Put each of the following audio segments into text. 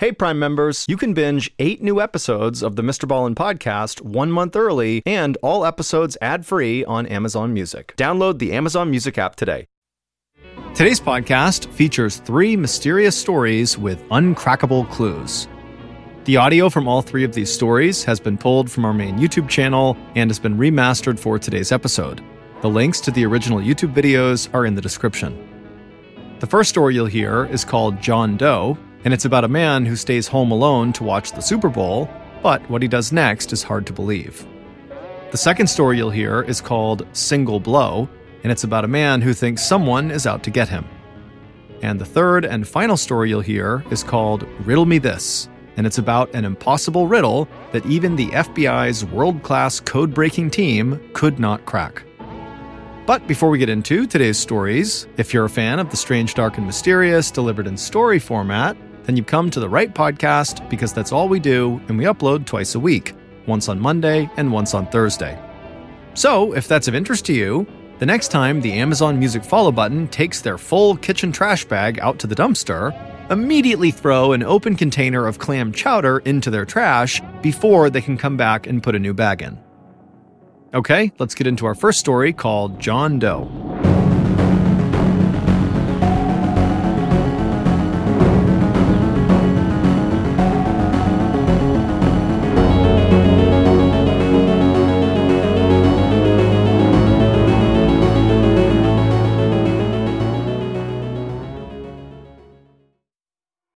Hey, Prime members, you can binge eight new episodes of the Mr. Ballen podcast one month early and all episodes ad free on Amazon Music. Download the Amazon Music app today. Today's podcast features three mysterious stories with uncrackable clues. The audio from all three of these stories has been pulled from our main YouTube channel and has been remastered for today's episode. The links to the original YouTube videos are in the description. The first story you'll hear is called John Doe and it's about a man who stays home alone to watch the Super Bowl, but what he does next is hard to believe. The second story you'll hear is called Single Blow, and it's about a man who thinks someone is out to get him. And the third and final story you'll hear is called Riddle Me This, and it's about an impossible riddle that even the FBI's world class code breaking team could not crack. But before we get into today's stories, if you're a fan of the strange, dark, and mysterious delivered in story format, then you've come to the right podcast because that's all we do, and we upload twice a week, once on Monday and once on Thursday. So, if that's of interest to you, the next time the Amazon Music follow button takes their full kitchen trash bag out to the dumpster, immediately throw an open container of clam chowder into their trash before they can come back and put a new bag in. Okay, let's get into our first story called John Doe.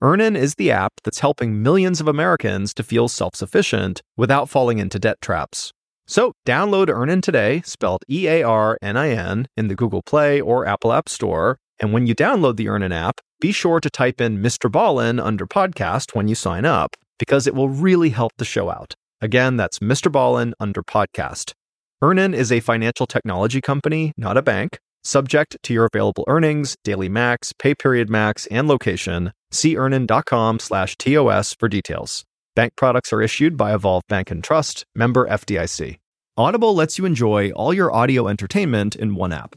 Earnin is the app that's helping millions of Americans to feel self sufficient without falling into debt traps. So, download Earnin today, spelled E A R N I N, in the Google Play or Apple App Store. And when you download the Earnin app, be sure to type in Mr. Ballen under podcast when you sign up, because it will really help the show out. Again, that's Mr. Ballen under podcast. Earnin is a financial technology company, not a bank. Subject to your available earnings, daily max, pay period max, and location, see earnin.com slash TOS for details. Bank products are issued by Evolve Bank and Trust, member FDIC. Audible lets you enjoy all your audio entertainment in one app.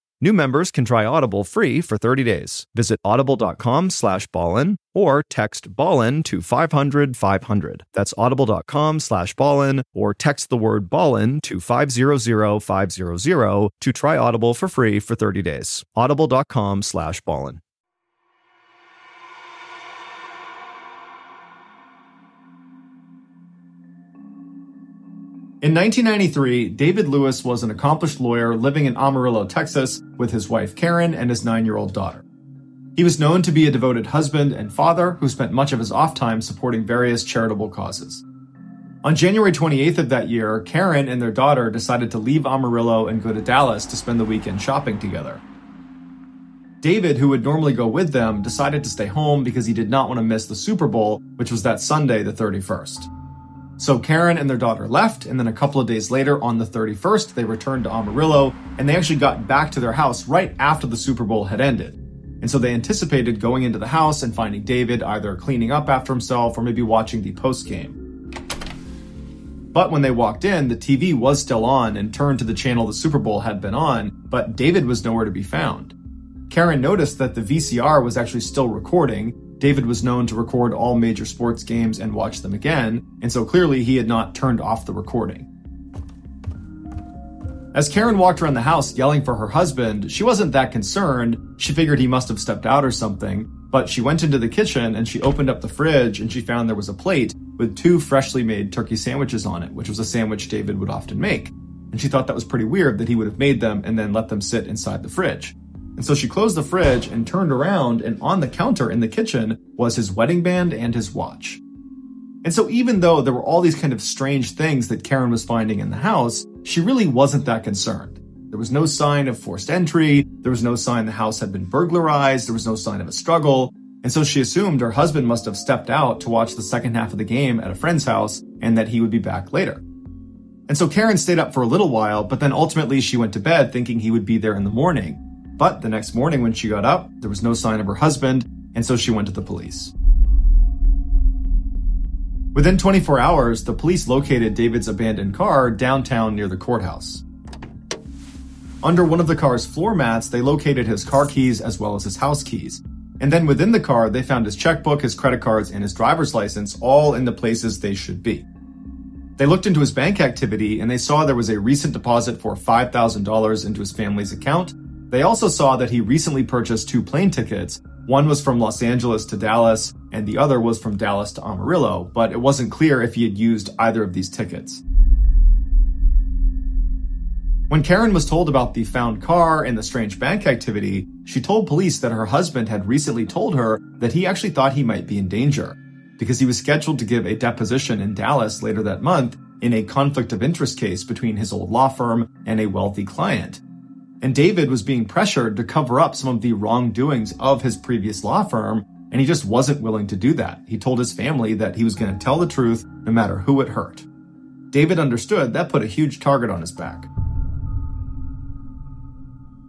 New members can try Audible free for 30 days. Visit audible.com slash ballen or text ballen to 500 500. That's audible.com slash ballen or text the word ballen to 500 500 to try Audible for free for 30 days. audible.com slash ballen. In 1993, David Lewis was an accomplished lawyer living in Amarillo, Texas, with his wife Karen and his nine year old daughter. He was known to be a devoted husband and father who spent much of his off time supporting various charitable causes. On January 28th of that year, Karen and their daughter decided to leave Amarillo and go to Dallas to spend the weekend shopping together. David, who would normally go with them, decided to stay home because he did not want to miss the Super Bowl, which was that Sunday, the 31st. So Karen and their daughter left, and then a couple of days later, on the 31st, they returned to Amarillo, and they actually got back to their house right after the Super Bowl had ended. And so they anticipated going into the house and finding David either cleaning up after himself or maybe watching the post game. But when they walked in, the TV was still on and turned to the channel the Super Bowl had been on, but David was nowhere to be found. Karen noticed that the VCR was actually still recording. David was known to record all major sports games and watch them again, and so clearly he had not turned off the recording. As Karen walked around the house yelling for her husband, she wasn't that concerned. She figured he must have stepped out or something, but she went into the kitchen and she opened up the fridge and she found there was a plate with two freshly made turkey sandwiches on it, which was a sandwich David would often make. And she thought that was pretty weird that he would have made them and then let them sit inside the fridge. And so she closed the fridge and turned around, and on the counter in the kitchen was his wedding band and his watch. And so even though there were all these kind of strange things that Karen was finding in the house, she really wasn't that concerned. There was no sign of forced entry, there was no sign the house had been burglarized, there was no sign of a struggle, and so she assumed her husband must have stepped out to watch the second half of the game at a friend's house and that he would be back later. And so Karen stayed up for a little while, but then ultimately she went to bed thinking he would be there in the morning. But the next morning when she got up, there was no sign of her husband, and so she went to the police. Within 24 hours, the police located David's abandoned car downtown near the courthouse. Under one of the car's floor mats, they located his car keys as well as his house keys. And then within the car, they found his checkbook, his credit cards, and his driver's license all in the places they should be. They looked into his bank activity and they saw there was a recent deposit for $5,000 into his family's account they also saw that he recently purchased two plane tickets. One was from Los Angeles to Dallas, and the other was from Dallas to Amarillo, but it wasn't clear if he had used either of these tickets. When Karen was told about the found car and the strange bank activity, she told police that her husband had recently told her that he actually thought he might be in danger because he was scheduled to give a deposition in Dallas later that month in a conflict of interest case between his old law firm and a wealthy client. And David was being pressured to cover up some of the wrongdoings of his previous law firm, and he just wasn't willing to do that. He told his family that he was going to tell the truth no matter who it hurt. David understood that put a huge target on his back.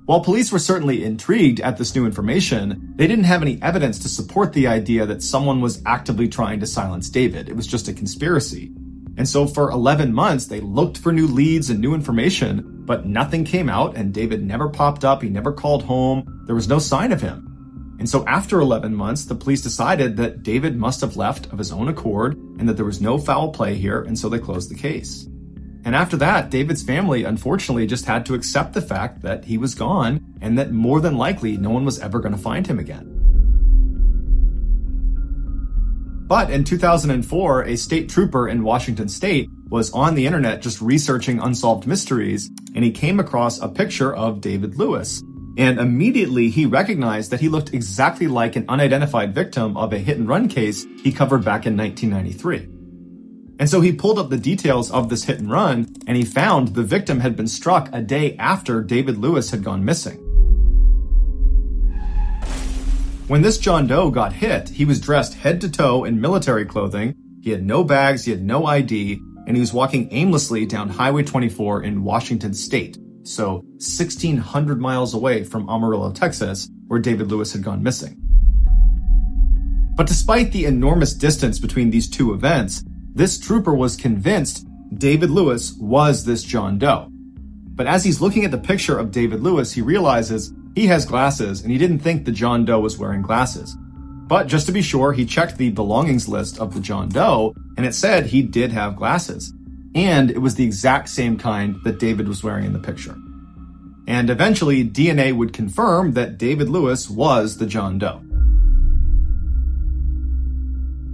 While police were certainly intrigued at this new information, they didn't have any evidence to support the idea that someone was actively trying to silence David. It was just a conspiracy. And so for 11 months, they looked for new leads and new information, but nothing came out and David never popped up. He never called home. There was no sign of him. And so after 11 months, the police decided that David must have left of his own accord and that there was no foul play here. And so they closed the case. And after that, David's family unfortunately just had to accept the fact that he was gone and that more than likely no one was ever going to find him again. But in 2004, a state trooper in Washington state was on the internet just researching unsolved mysteries, and he came across a picture of David Lewis. And immediately he recognized that he looked exactly like an unidentified victim of a hit and run case he covered back in 1993. And so he pulled up the details of this hit and run, and he found the victim had been struck a day after David Lewis had gone missing. When this John Doe got hit, he was dressed head to toe in military clothing, he had no bags, he had no ID, and he was walking aimlessly down Highway 24 in Washington state, so 1600 miles away from Amarillo, Texas, where David Lewis had gone missing. But despite the enormous distance between these two events, this trooper was convinced David Lewis was this John Doe. But as he's looking at the picture of David Lewis, he realizes he has glasses, and he didn't think the John Doe was wearing glasses. But just to be sure, he checked the belongings list of the John Doe, and it said he did have glasses. And it was the exact same kind that David was wearing in the picture. And eventually, DNA would confirm that David Lewis was the John Doe.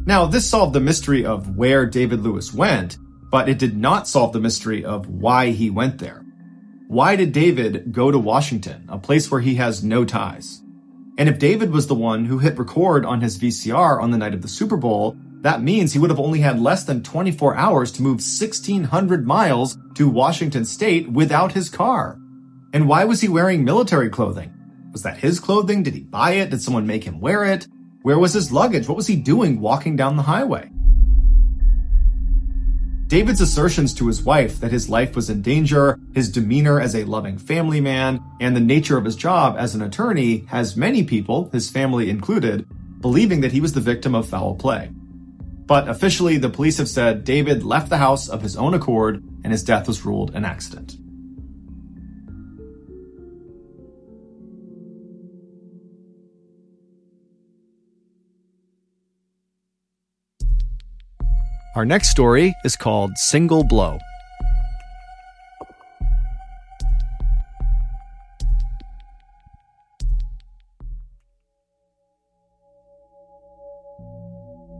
Now, this solved the mystery of where David Lewis went, but it did not solve the mystery of why he went there. Why did David go to Washington, a place where he has no ties? And if David was the one who hit record on his VCR on the night of the Super Bowl, that means he would have only had less than 24 hours to move 1600 miles to Washington state without his car. And why was he wearing military clothing? Was that his clothing? Did he buy it? Did someone make him wear it? Where was his luggage? What was he doing walking down the highway? David's assertions to his wife that his life was in danger, his demeanor as a loving family man, and the nature of his job as an attorney has many people, his family included, believing that he was the victim of foul play. But officially, the police have said David left the house of his own accord and his death was ruled an accident. Our next story is called Single Blow.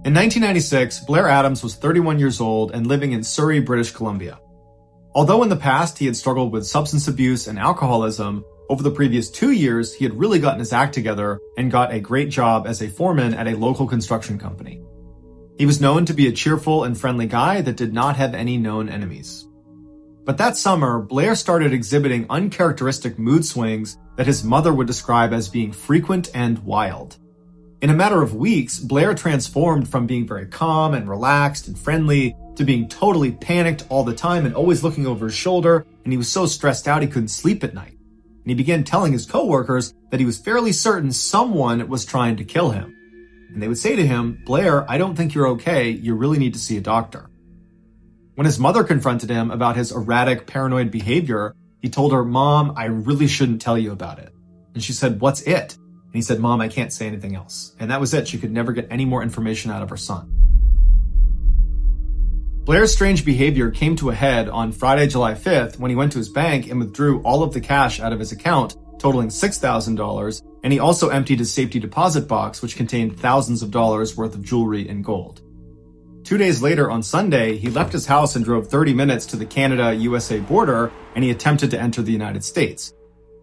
In 1996, Blair Adams was 31 years old and living in Surrey, British Columbia. Although in the past he had struggled with substance abuse and alcoholism, over the previous two years he had really gotten his act together and got a great job as a foreman at a local construction company. He was known to be a cheerful and friendly guy that did not have any known enemies. But that summer, Blair started exhibiting uncharacteristic mood swings that his mother would describe as being frequent and wild. In a matter of weeks, Blair transformed from being very calm and relaxed and friendly to being totally panicked all the time and always looking over his shoulder, and he was so stressed out he couldn't sleep at night. And he began telling his coworkers that he was fairly certain someone was trying to kill him. And they would say to him, Blair, I don't think you're okay. You really need to see a doctor. When his mother confronted him about his erratic, paranoid behavior, he told her, Mom, I really shouldn't tell you about it. And she said, What's it? And he said, Mom, I can't say anything else. And that was it. She could never get any more information out of her son. Blair's strange behavior came to a head on Friday, July 5th when he went to his bank and withdrew all of the cash out of his account, totaling $6,000, and he also emptied his safety deposit box, which contained thousands of dollars worth of jewelry and gold. Two days later, on Sunday, he left his house and drove 30 minutes to the Canada USA border, and he attempted to enter the United States.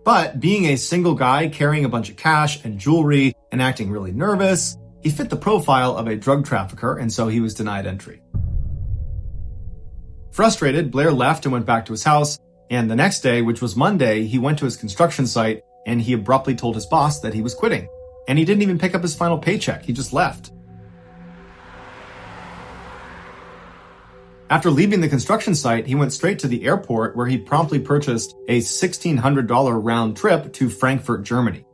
But being a single guy carrying a bunch of cash and jewelry and acting really nervous, he fit the profile of a drug trafficker and so he was denied entry. Frustrated, Blair left and went back to his house, and the next day, which was Monday, he went to his construction site and he abruptly told his boss that he was quitting. And he didn't even pick up his final paycheck, he just left. After leaving the construction site, he went straight to the airport where he promptly purchased a $1,600 round trip to Frankfurt, Germany.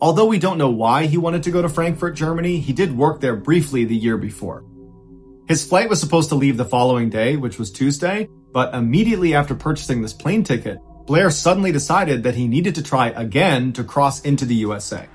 Although we don't know why he wanted to go to Frankfurt, Germany, he did work there briefly the year before. His flight was supposed to leave the following day, which was Tuesday, but immediately after purchasing this plane ticket, Blair suddenly decided that he needed to try again to cross into the USA.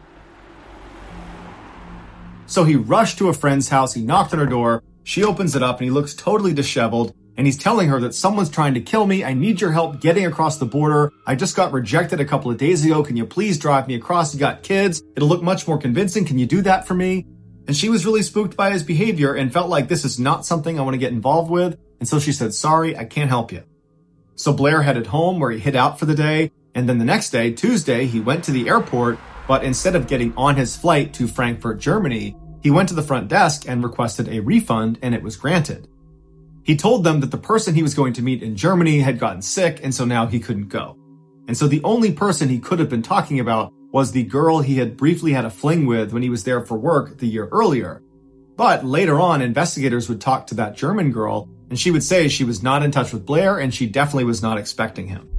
So he rushed to a friend's house, he knocked on her door, she opens it up and he looks totally disheveled and he's telling her that someone's trying to kill me. I need your help getting across the border. I just got rejected a couple of days ago. Can you please drive me across? You got kids. It'll look much more convincing. Can you do that for me? And she was really spooked by his behavior and felt like this is not something I want to get involved with. And so she said, sorry, I can't help you. So Blair headed home where he hid out for the day. And then the next day, Tuesday, he went to the airport, but instead of getting on his flight to Frankfurt, Germany, he went to the front desk and requested a refund, and it was granted. He told them that the person he was going to meet in Germany had gotten sick, and so now he couldn't go. And so the only person he could have been talking about was the girl he had briefly had a fling with when he was there for work the year earlier. But later on, investigators would talk to that German girl, and she would say she was not in touch with Blair and she definitely was not expecting him.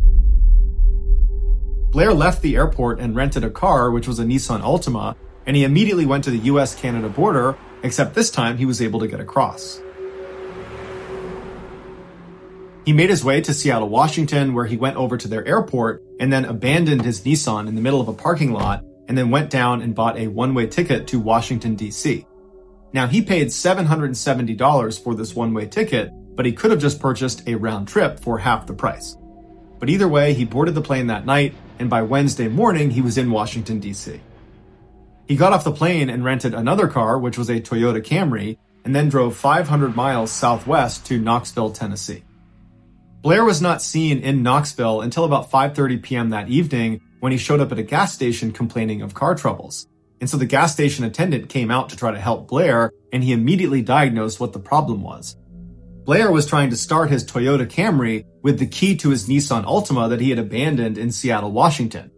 Blair left the airport and rented a car, which was a Nissan Altima, and he immediately went to the US Canada border, except this time he was able to get across. He made his way to Seattle, Washington, where he went over to their airport and then abandoned his Nissan in the middle of a parking lot and then went down and bought a one way ticket to Washington, D.C. Now, he paid $770 for this one way ticket, but he could have just purchased a round trip for half the price. But either way, he boarded the plane that night, and by Wednesday morning, he was in Washington, D.C. He got off the plane and rented another car, which was a Toyota Camry, and then drove 500 miles southwest to Knoxville, Tennessee. Blair was not seen in Knoxville until about 5:30 p.m. that evening when he showed up at a gas station complaining of car troubles. And so the gas station attendant came out to try to help Blair, and he immediately diagnosed what the problem was. Blair was trying to start his Toyota Camry with the key to his Nissan Altima that he had abandoned in Seattle, Washington.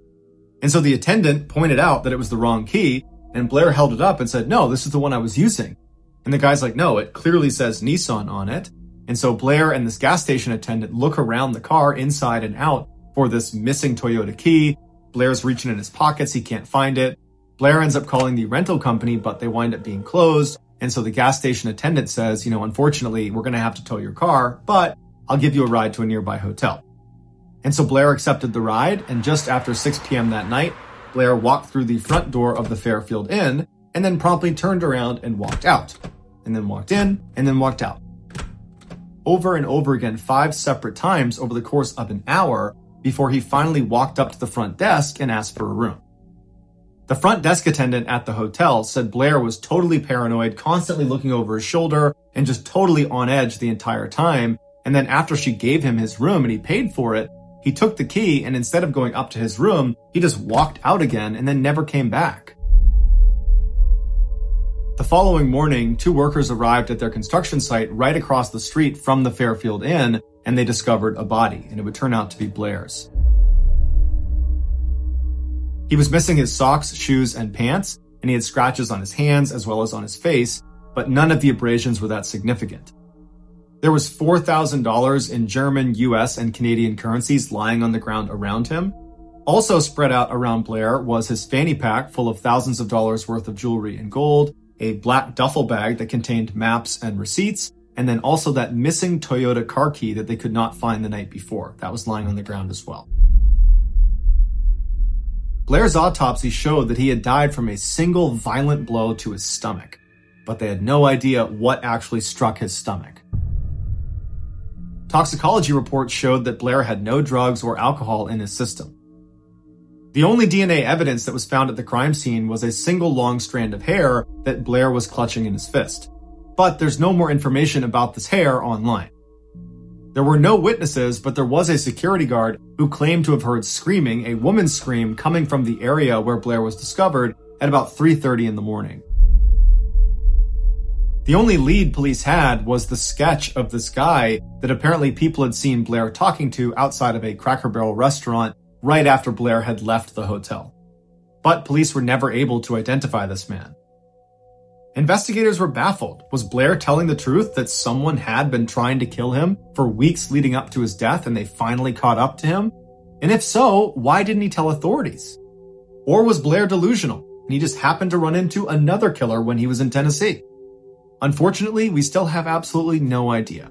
And so the attendant pointed out that it was the wrong key, and Blair held it up and said, no, this is the one I was using. And the guy's like, no, it clearly says Nissan on it. And so Blair and this gas station attendant look around the car inside and out for this missing Toyota key. Blair's reaching in his pockets. He can't find it. Blair ends up calling the rental company, but they wind up being closed. And so the gas station attendant says, you know, unfortunately, we're going to have to tow your car, but I'll give you a ride to a nearby hotel. And so Blair accepted the ride, and just after 6 p.m. that night, Blair walked through the front door of the Fairfield Inn and then promptly turned around and walked out, and then walked in, and then walked out. over and over again five separate times over the course of an hour before he finally walked up to the front desk and asked for a room. The front desk attendant at the hotel said Blair was totally paranoid, constantly looking over his shoulder and just totally on edge the entire time. And then after she gave him his room and he paid for it, he took the key and instead of going up to his room, he just walked out again and then never came back. The following morning, two workers arrived at their construction site right across the street from the Fairfield Inn, and they discovered a body, and it would turn out to be Blair's. He was missing his socks, shoes, and pants, and he had scratches on his hands as well as on his face, but none of the abrasions were that significant. There was $4,000 in German, US, and Canadian currencies lying on the ground around him. Also spread out around Blair was his fanny pack full of thousands of dollars worth of jewelry and gold, a black duffel bag that contained maps and receipts, and then also that missing Toyota car key that they could not find the night before. That was lying on the ground as well. Blair's autopsy showed that he had died from a single violent blow to his stomach, but they had no idea what actually struck his stomach. Toxicology reports showed that Blair had no drugs or alcohol in his system. The only DNA evidence that was found at the crime scene was a single long strand of hair that Blair was clutching in his fist. But there's no more information about this hair online. There were no witnesses, but there was a security guard who claimed to have heard screaming, a woman's scream coming from the area where Blair was discovered at about 3:30 in the morning. The only lead police had was the sketch of this guy that apparently people had seen Blair talking to outside of a Cracker Barrel restaurant right after Blair had left the hotel. But police were never able to identify this man. Investigators were baffled. Was Blair telling the truth that someone had been trying to kill him for weeks leading up to his death and they finally caught up to him? And if so, why didn't he tell authorities? Or was Blair delusional and he just happened to run into another killer when he was in Tennessee? Unfortunately, we still have absolutely no idea.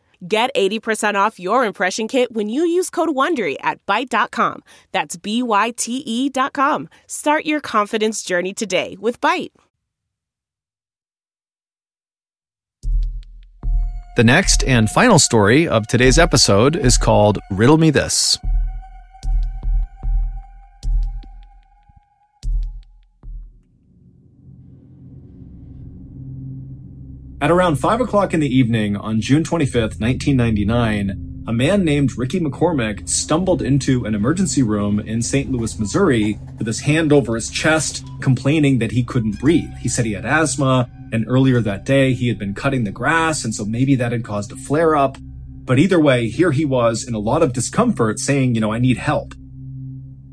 Get 80% off your impression kit when you use code WONDERY at Byte.com. That's B-Y-T-E dot com. Start your confidence journey today with Byte. The next and final story of today's episode is called Riddle Me This. At around 5 o'clock in the evening on June 25th, 1999, a man named Ricky McCormick stumbled into an emergency room in St. Louis, Missouri, with his hand over his chest, complaining that he couldn't breathe. He said he had asthma, and earlier that day he had been cutting the grass, and so maybe that had caused a flare up. But either way, here he was in a lot of discomfort saying, you know, I need help.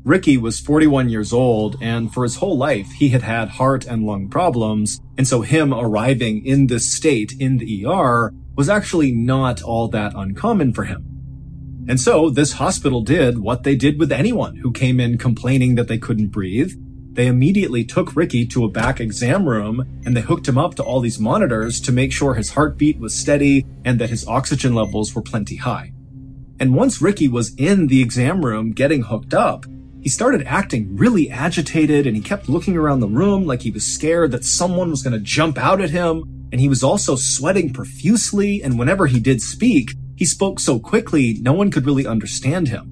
Ricky was 41 years old, and for his whole life, he had had heart and lung problems. And so him arriving in this state in the ER was actually not all that uncommon for him. And so this hospital did what they did with anyone who came in complaining that they couldn't breathe. They immediately took Ricky to a back exam room and they hooked him up to all these monitors to make sure his heartbeat was steady and that his oxygen levels were plenty high. And once Ricky was in the exam room getting hooked up, he started acting really agitated and he kept looking around the room like he was scared that someone was going to jump out at him. And he was also sweating profusely. And whenever he did speak, he spoke so quickly, no one could really understand him.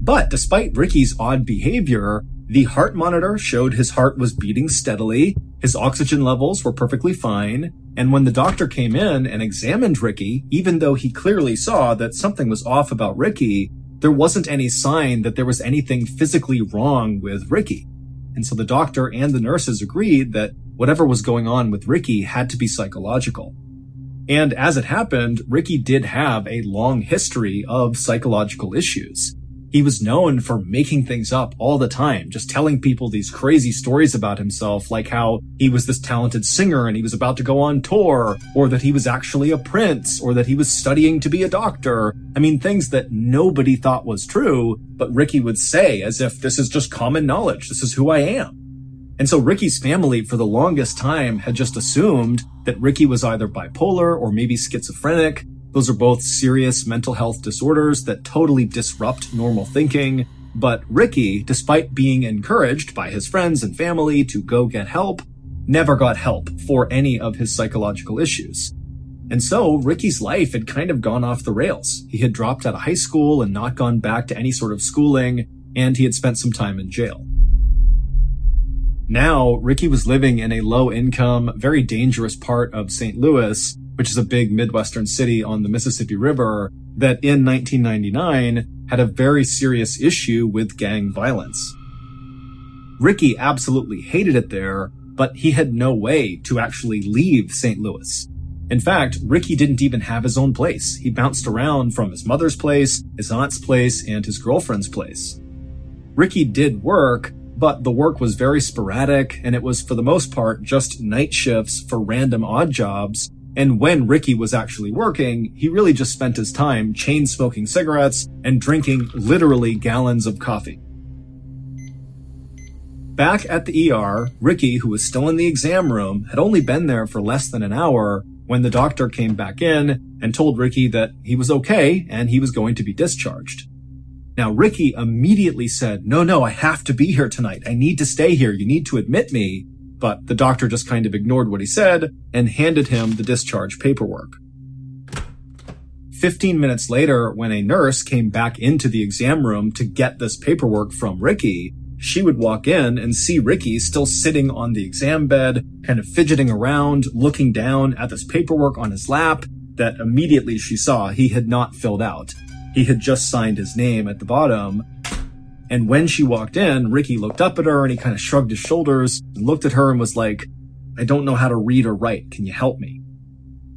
But despite Ricky's odd behavior, The heart monitor showed his heart was beating steadily, his oxygen levels were perfectly fine, and when the doctor came in and examined Ricky, even though he clearly saw that something was off about Ricky, there wasn't any sign that there was anything physically wrong with Ricky. And so the doctor and the nurses agreed that whatever was going on with Ricky had to be psychological. And as it happened, Ricky did have a long history of psychological issues. He was known for making things up all the time, just telling people these crazy stories about himself, like how he was this talented singer and he was about to go on tour, or that he was actually a prince, or that he was studying to be a doctor. I mean, things that nobody thought was true, but Ricky would say as if this is just common knowledge. This is who I am. And so Ricky's family for the longest time had just assumed that Ricky was either bipolar or maybe schizophrenic, those are both serious mental health disorders that totally disrupt normal thinking. But Ricky, despite being encouraged by his friends and family to go get help, never got help for any of his psychological issues. And so Ricky's life had kind of gone off the rails. He had dropped out of high school and not gone back to any sort of schooling, and he had spent some time in jail. Now, Ricky was living in a low income, very dangerous part of St. Louis, which is a big Midwestern city on the Mississippi River, that in 1999 had a very serious issue with gang violence. Ricky absolutely hated it there, but he had no way to actually leave St. Louis. In fact, Ricky didn't even have his own place. He bounced around from his mother's place, his aunt's place, and his girlfriend's place. Ricky did work, but the work was very sporadic and it was for the most part just night shifts for random odd jobs and when Ricky was actually working, he really just spent his time chain smoking cigarettes and drinking literally gallons of coffee. Back at the ER, Ricky, who was still in the exam room, had only been there for less than an hour when the doctor came back in and told Ricky that he was okay and he was going to be discharged. Now, Ricky immediately said, no, no, I have to be here tonight. I need to stay here. You need to admit me but the doctor just kind of ignored what he said and handed him the discharge paperwork. 15 minutes later, when a nurse came back into the exam room to get this paperwork from Ricky, she would walk in and see Ricky still sitting on the exam bed, kind of fidgeting around, looking down at this paperwork on his lap that immediately she saw he had not filled out. He had just signed his name at the bottom, and when she walked in, Ricky looked up at her and he kind of shrugged his shoulders and looked at her and was like, I don't know how to read or write. Can you help me?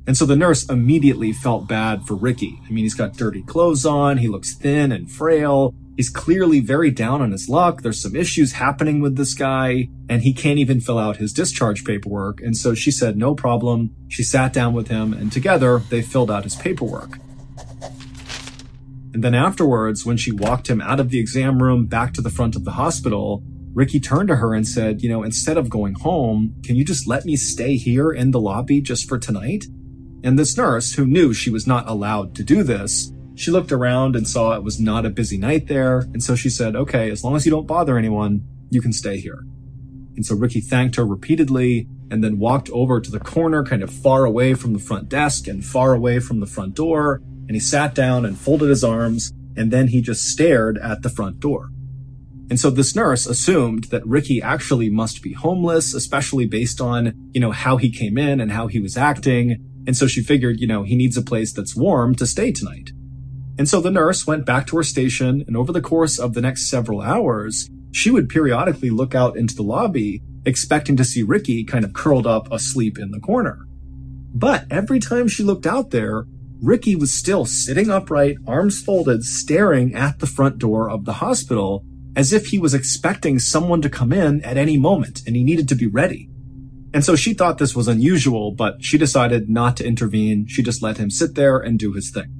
And so the nurse immediately felt bad for Ricky. I mean, he's got dirty clothes on. He looks thin and frail. He's clearly very down on his luck. There's some issues happening with this guy and he can't even fill out his discharge paperwork. And so she said, no problem. She sat down with him and together they filled out his paperwork. And then afterwards, when she walked him out of the exam room back to the front of the hospital, Ricky turned to her and said, you know, instead of going home, can you just let me stay here in the lobby just for tonight? And this nurse, who knew she was not allowed to do this, she looked around and saw it was not a busy night there. And so she said, okay, as long as you don't bother anyone, you can stay here. And so Ricky thanked her repeatedly and then walked over to the corner, kind of far away from the front desk and far away from the front door and he sat down and folded his arms, and then he just stared at the front door. And so this nurse assumed that Ricky actually must be homeless, especially based on, you know, how he came in and how he was acting. And so she figured, you know, he needs a place that's warm to stay tonight. And so the nurse went back to her station, and over the course of the next several hours, she would periodically look out into the lobby, expecting to see Ricky kind of curled up asleep in the corner. But every time she looked out there, Ricky was still sitting upright, arms folded, staring at the front door of the hospital as if he was expecting someone to come in at any moment and he needed to be ready. And so she thought this was unusual, but she decided not to intervene. She just let him sit there and do his thing.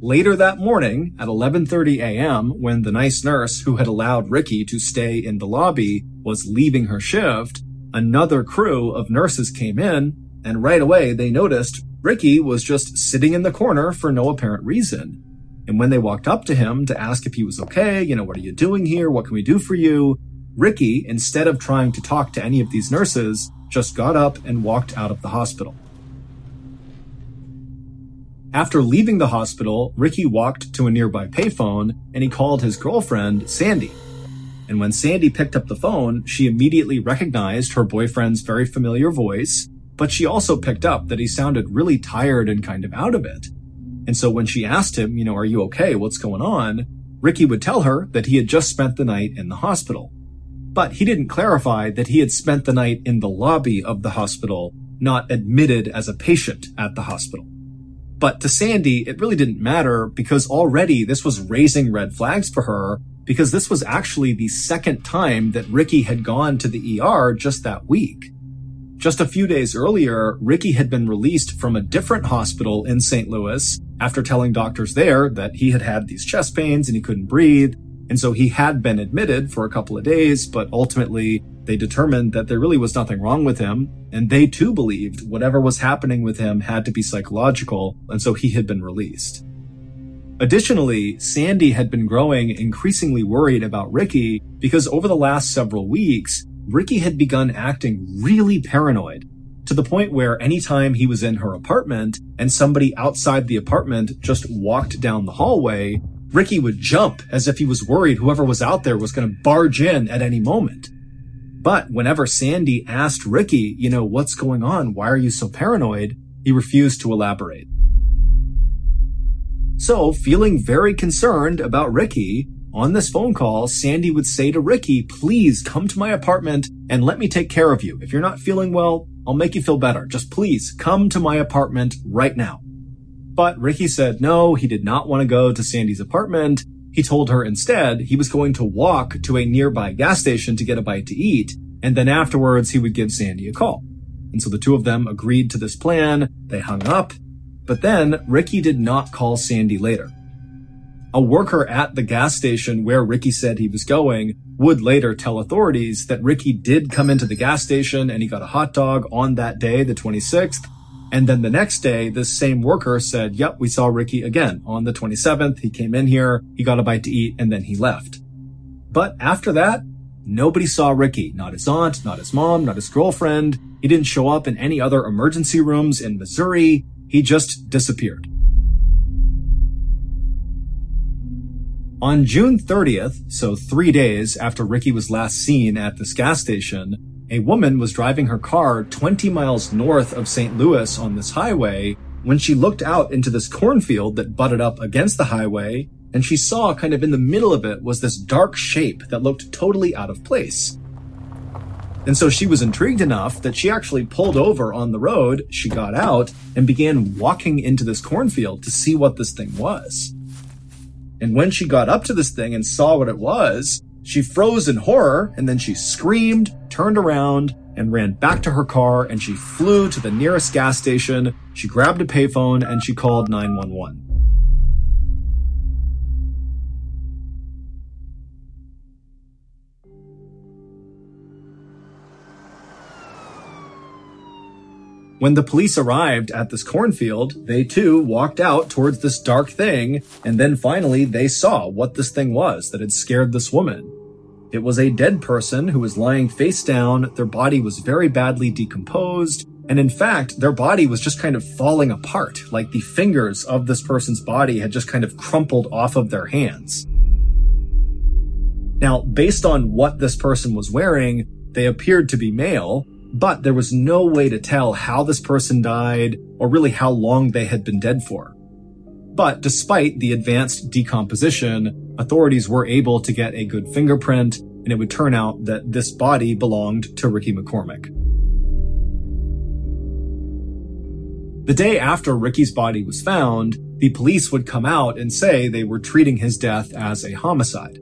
Later that morning at 11:30 a.m., when the nice nurse who had allowed Ricky to stay in the lobby was leaving her shift, another crew of nurses came in, and right away they noticed Ricky was just sitting in the corner for no apparent reason. And when they walked up to him to ask if he was okay, you know, what are you doing here? What can we do for you? Ricky, instead of trying to talk to any of these nurses, just got up and walked out of the hospital. After leaving the hospital, Ricky walked to a nearby payphone and he called his girlfriend, Sandy. And when Sandy picked up the phone, she immediately recognized her boyfriend's very familiar voice, but she also picked up that he sounded really tired and kind of out of it. And so when she asked him, you know, are you okay? What's going on? Ricky would tell her that he had just spent the night in the hospital. But he didn't clarify that he had spent the night in the lobby of the hospital, not admitted as a patient at the hospital. But to Sandy, it really didn't matter because already this was raising red flags for her because this was actually the second time that Ricky had gone to the ER just that week. Just a few days earlier, Ricky had been released from a different hospital in St. Louis after telling doctors there that he had had these chest pains and he couldn't breathe. And so he had been admitted for a couple of days, but ultimately they determined that there really was nothing wrong with him. And they too believed whatever was happening with him had to be psychological. And so he had been released. Additionally, Sandy had been growing increasingly worried about Ricky because over the last several weeks, Ricky had begun acting really paranoid to the point where anytime he was in her apartment and somebody outside the apartment just walked down the hallway, Ricky would jump as if he was worried whoever was out there was going to barge in at any moment. But whenever Sandy asked Ricky, you know, what's going on? Why are you so paranoid? He refused to elaborate. So, feeling very concerned about Ricky, on this phone call, Sandy would say to Ricky, please come to my apartment and let me take care of you. If you're not feeling well, I'll make you feel better. Just please come to my apartment right now. But Ricky said no, he did not want to go to Sandy's apartment. He told her instead he was going to walk to a nearby gas station to get a bite to eat, and then afterwards he would give Sandy a call. And so the two of them agreed to this plan. They hung up. But then Ricky did not call Sandy later. A worker at the gas station where Ricky said he was going would later tell authorities that Ricky did come into the gas station and he got a hot dog on that day, the 26th. And then the next day, this same worker said, yep, we saw Ricky again on the 27th. He came in here, he got a bite to eat, and then he left. But after that, nobody saw Ricky. Not his aunt, not his mom, not his girlfriend. He didn't show up in any other emergency rooms in Missouri. He just disappeared. On June 30th, so three days after Ricky was last seen at this gas station, a woman was driving her car 20 miles north of St. Louis on this highway when she looked out into this cornfield that butted up against the highway, and she saw kind of in the middle of it was this dark shape that looked totally out of place. And so she was intrigued enough that she actually pulled over on the road, she got out, and began walking into this cornfield to see what this thing was. And when she got up to this thing and saw what it was, she froze in horror and then she screamed, turned around, and ran back to her car and she flew to the nearest gas station. She grabbed a payphone and she called 911. When the police arrived at this cornfield, they too walked out towards this dark thing, and then finally they saw what this thing was that had scared this woman. It was a dead person who was lying face down, their body was very badly decomposed, and in fact, their body was just kind of falling apart, like the fingers of this person's body had just kind of crumpled off of their hands. Now, based on what this person was wearing, they appeared to be male, but there was no way to tell how this person died or really how long they had been dead for. But despite the advanced decomposition, authorities were able to get a good fingerprint, and it would turn out that this body belonged to Ricky McCormick. The day after Ricky's body was found, the police would come out and say they were treating his death as a homicide.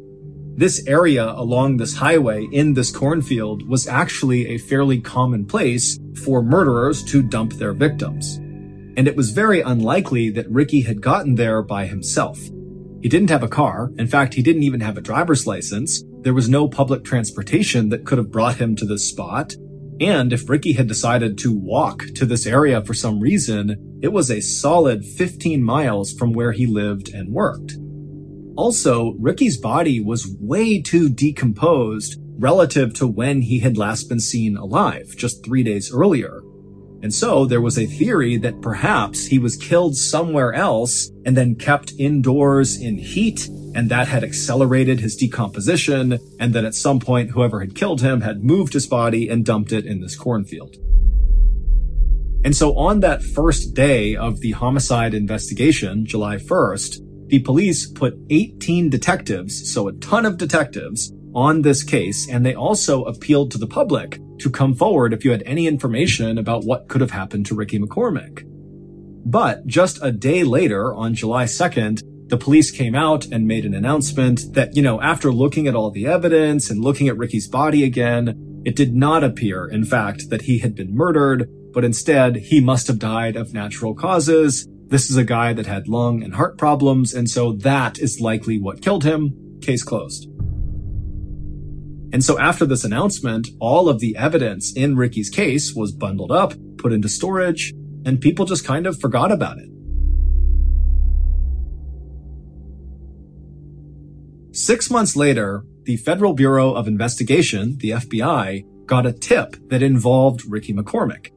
This area along this highway in this cornfield was actually a fairly common place for murderers to dump their victims. And it was very unlikely that Ricky had gotten there by himself. He didn't have a car. In fact, he didn't even have a driver's license. There was no public transportation that could have brought him to this spot. And if Ricky had decided to walk to this area for some reason, it was a solid 15 miles from where he lived and worked. Also, Ricky's body was way too decomposed relative to when he had last been seen alive, just three days earlier. And so there was a theory that perhaps he was killed somewhere else and then kept indoors in heat and that had accelerated his decomposition and that at some point whoever had killed him had moved his body and dumped it in this cornfield. And so on that first day of the homicide investigation, July 1st, the police put 18 detectives, so a ton of detectives, on this case, and they also appealed to the public to come forward if you had any information about what could have happened to Ricky McCormick. But just a day later, on July 2nd, the police came out and made an announcement that, you know, after looking at all the evidence and looking at Ricky's body again, it did not appear, in fact, that he had been murdered, but instead he must have died of natural causes. This is a guy that had lung and heart problems, and so that is likely what killed him. Case closed. And so after this announcement, all of the evidence in Ricky's case was bundled up, put into storage, and people just kind of forgot about it. Six months later, the Federal Bureau of Investigation, the FBI, got a tip that involved Ricky McCormick.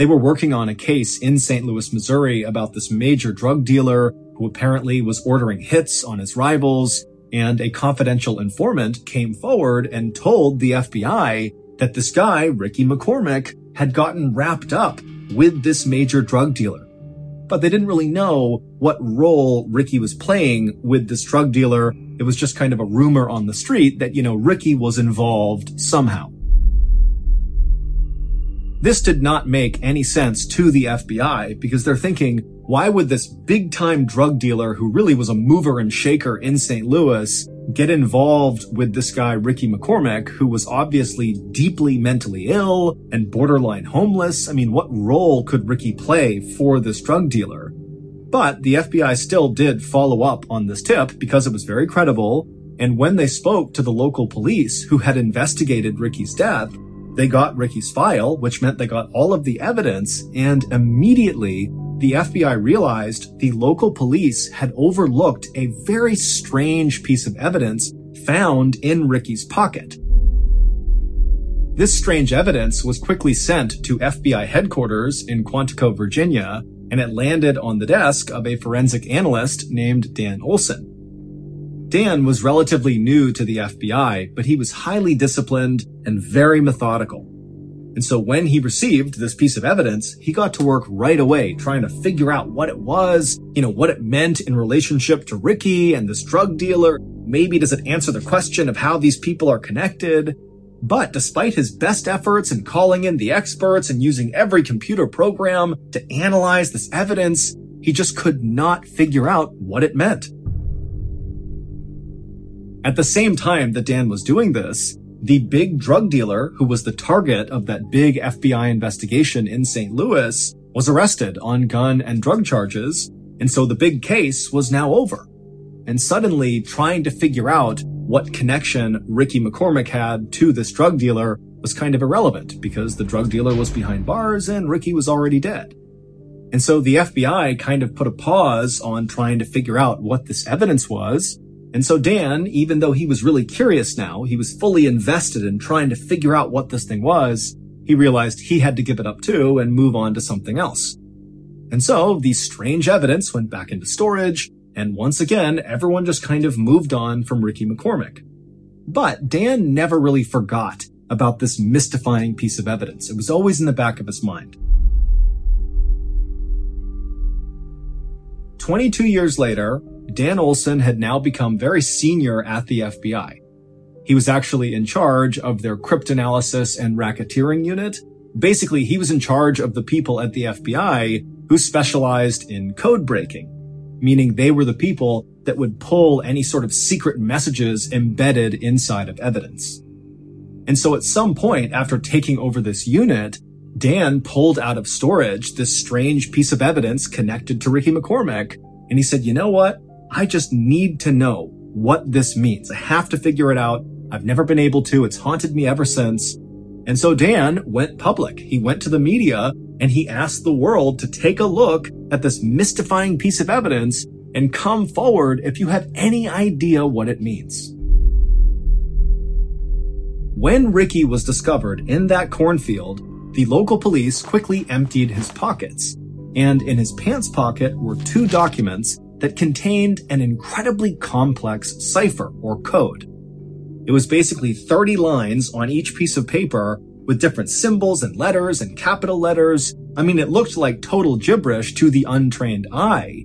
They were working on a case in St. Louis, Missouri about this major drug dealer who apparently was ordering hits on his rivals and a confidential informant came forward and told the FBI that this guy, Ricky McCormick, had gotten wrapped up with this major drug dealer. But they didn't really know what role Ricky was playing with this drug dealer. It was just kind of a rumor on the street that, you know, Ricky was involved somehow. This did not make any sense to the FBI because they're thinking, why would this big time drug dealer who really was a mover and shaker in St. Louis get involved with this guy, Ricky McCormick, who was obviously deeply mentally ill and borderline homeless? I mean, what role could Ricky play for this drug dealer? But the FBI still did follow up on this tip because it was very credible. And when they spoke to the local police who had investigated Ricky's death, they got Ricky's file, which meant they got all of the evidence, and immediately the FBI realized the local police had overlooked a very strange piece of evidence found in Ricky's pocket. This strange evidence was quickly sent to FBI headquarters in Quantico, Virginia, and it landed on the desk of a forensic analyst named Dan Olson. Dan was relatively new to the FBI, but he was highly disciplined and very methodical. And so when he received this piece of evidence, he got to work right away trying to figure out what it was, you know, what it meant in relationship to Ricky and this drug dealer. Maybe does it answer the question of how these people are connected? But despite his best efforts in calling in the experts and using every computer program to analyze this evidence, he just could not figure out what it meant. At the same time that Dan was doing this, the big drug dealer who was the target of that big FBI investigation in St. Louis was arrested on gun and drug charges. And so the big case was now over. And suddenly trying to figure out what connection Ricky McCormick had to this drug dealer was kind of irrelevant because the drug dealer was behind bars and Ricky was already dead. And so the FBI kind of put a pause on trying to figure out what this evidence was and so Dan, even though he was really curious now, he was fully invested in trying to figure out what this thing was, he realized he had to give it up too and move on to something else. And so the strange evidence went back into storage, and once again, everyone just kind of moved on from Ricky McCormick. But Dan never really forgot about this mystifying piece of evidence. It was always in the back of his mind. 22 years later, Dan Olson had now become very senior at the FBI. He was actually in charge of their cryptanalysis and racketeering unit. Basically, he was in charge of the people at the FBI who specialized in code breaking, meaning they were the people that would pull any sort of secret messages embedded inside of evidence. And so at some point after taking over this unit, Dan pulled out of storage this strange piece of evidence connected to Ricky McCormick. And he said, you know what? I just need to know what this means. I have to figure it out. I've never been able to. It's haunted me ever since. And so Dan went public. He went to the media and he asked the world to take a look at this mystifying piece of evidence and come forward if you have any idea what it means. When Ricky was discovered in that cornfield, the local police quickly emptied his pockets. And in his pants pocket were two documents that contained an incredibly complex cipher or code. It was basically 30 lines on each piece of paper with different symbols and letters and capital letters. I mean, it looked like total gibberish to the untrained eye.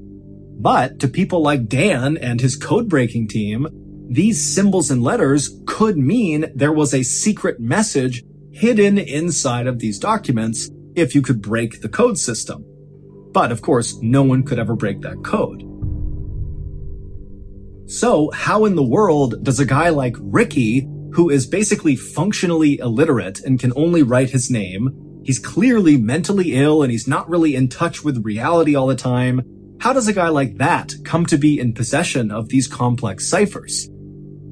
But to people like Dan and his code breaking team, these symbols and letters could mean there was a secret message hidden inside of these documents if you could break the code system. But of course, no one could ever break that code. So how in the world does a guy like Ricky, who is basically functionally illiterate and can only write his name, he's clearly mentally ill and he's not really in touch with reality all the time, how does a guy like that come to be in possession of these complex ciphers?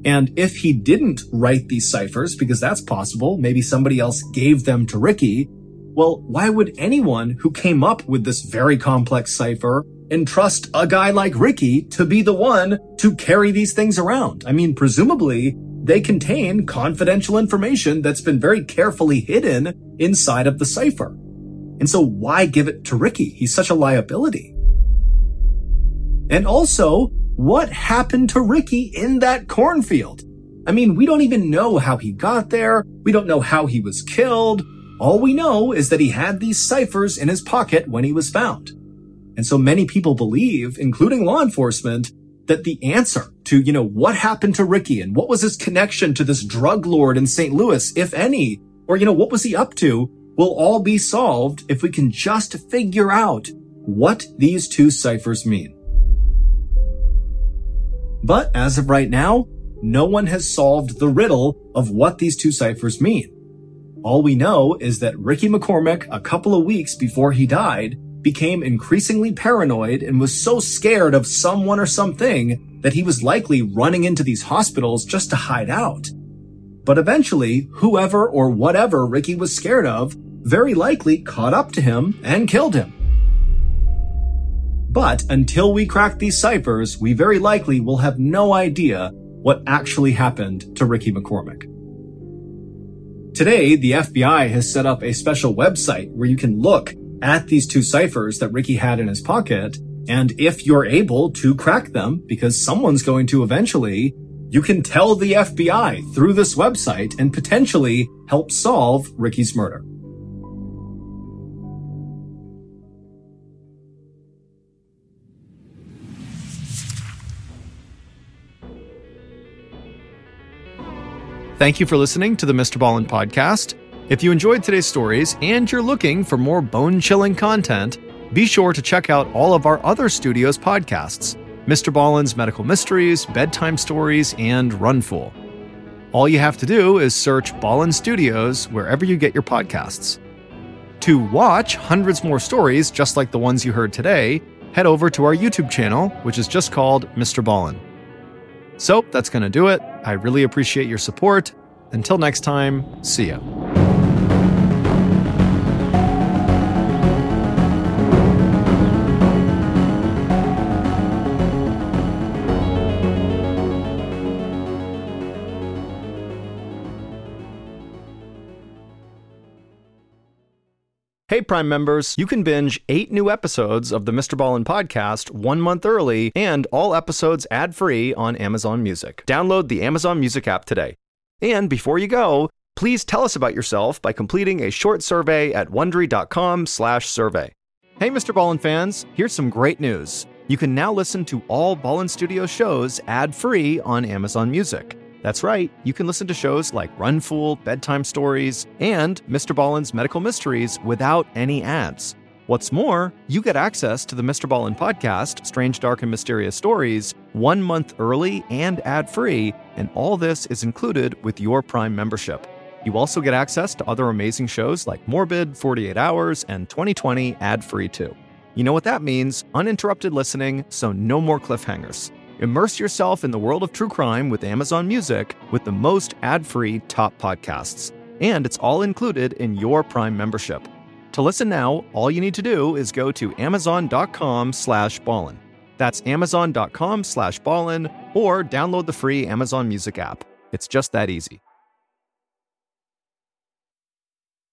And if he didn't write these ciphers, because that's possible, maybe somebody else gave them to Ricky, well, why would anyone who came up with this very complex cipher entrust a guy like Ricky to be the one to carry these things around? I mean, presumably they contain confidential information that's been very carefully hidden inside of the cipher. And so why give it to Ricky? He's such a liability. And also, what happened to Ricky in that cornfield? I mean, we don't even know how he got there. We don't know how he was killed. All we know is that he had these ciphers in his pocket when he was found. And so many people believe, including law enforcement, that the answer to, you know, what happened to Ricky and what was his connection to this drug lord in St. Louis, if any, or, you know, what was he up to, will all be solved if we can just figure out what these two ciphers mean. But as of right now, no one has solved the riddle of what these two ciphers mean. All we know is that Ricky McCormick, a couple of weeks before he died, became increasingly paranoid and was so scared of someone or something that he was likely running into these hospitals just to hide out. But eventually, whoever or whatever Ricky was scared of very likely caught up to him and killed him. But until we crack these ciphers, we very likely will have no idea what actually happened to Ricky McCormick. Today, the FBI has set up a special website where you can look at these two ciphers that Ricky had in his pocket. And if you're able to crack them, because someone's going to eventually, you can tell the FBI through this website and potentially help solve Ricky's murder. Thank you for listening to the Mr. Ballen podcast. If you enjoyed today's stories and you're looking for more bone chilling content, be sure to check out all of our other studios podcasts Mr. Ballen's Medical Mysteries, Bedtime Stories, and Runfool. All you have to do is search Ballen Studios wherever you get your podcasts. To watch hundreds more stories just like the ones you heard today, head over to our YouTube channel, which is just called Mr. Ballen. So that's going to do it. I really appreciate your support. Until next time, see ya. Hey, Prime members, you can binge eight new episodes of the Mr. Ballen podcast one month early and all episodes ad free on Amazon Music. Download the Amazon Music app today. And before you go, please tell us about yourself by completing a short survey at wondery.com/slash survey. Hey, Mr. Ballen fans, here's some great news. You can now listen to all Ballen Studio shows ad free on Amazon Music. That's right, you can listen to shows like Run Fool, Bedtime Stories, and Mr. Ballen's Medical Mysteries without any ads. What's more, you get access to the Mr. Ballen podcast, Strange, Dark, and Mysterious Stories, one month early and ad free, and all this is included with your Prime membership. You also get access to other amazing shows like Morbid, 48 Hours, and 2020 ad free too. You know what that means uninterrupted listening, so no more cliffhangers. Immerse yourself in the world of true crime with Amazon Music with the most ad-free top podcasts. And it's all included in your Prime membership. To listen now, all you need to do is go to amazon.com slash ballen. That's amazon.com slash ballen or download the free Amazon Music app. It's just that easy.